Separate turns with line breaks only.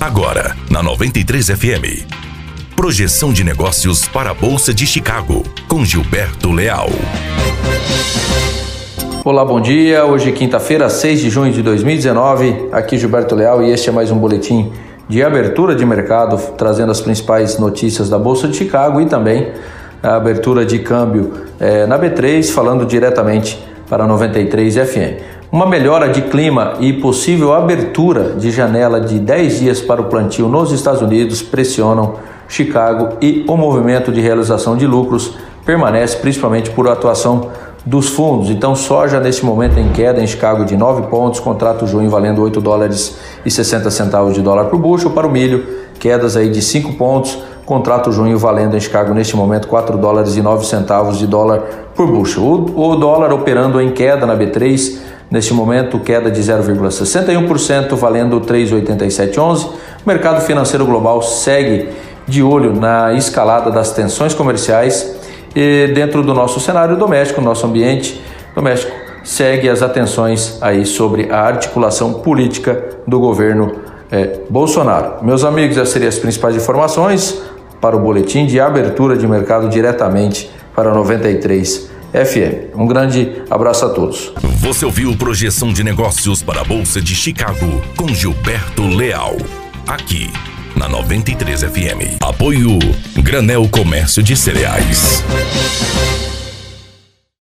Agora, na 93 FM. Projeção de negócios para a Bolsa de Chicago, com Gilberto Leal.
Olá, bom dia. Hoje é quinta-feira, 6 de junho de 2019. Aqui Gilberto Leal e este é mais um boletim de abertura de mercado, trazendo as principais notícias da Bolsa de Chicago e também a abertura de câmbio é, na B3, falando diretamente para 93 FM. Uma melhora de clima e possível abertura de janela de 10 dias para o plantio nos Estados Unidos pressionam Chicago e o movimento de realização de lucros permanece principalmente por atuação dos fundos. Então, soja nesse momento em queda em Chicago de 9 pontos, contrato junho valendo 8 dólares e 60 centavos de dólar por bushel. Para o milho, quedas aí de 5 pontos, contrato junho valendo em Chicago neste momento 4 dólares e 9 centavos de dólar por bushel. O, o dólar operando em queda na B3, neste momento queda de 0,61%, valendo 3,8711. O mercado financeiro global segue de olho na escalada das tensões comerciais e dentro do nosso cenário doméstico, nosso ambiente doméstico, segue as atenções aí sobre a articulação política do governo eh, Bolsonaro. Meus amigos, essas seriam as principais informações para o boletim de abertura de mercado diretamente para 93 FM. Um grande abraço a todos.
Você ouviu projeção de negócios para a Bolsa de Chicago com Gilberto Leal. Aqui na 93 FM. Apoio Granel Comércio de Cereais.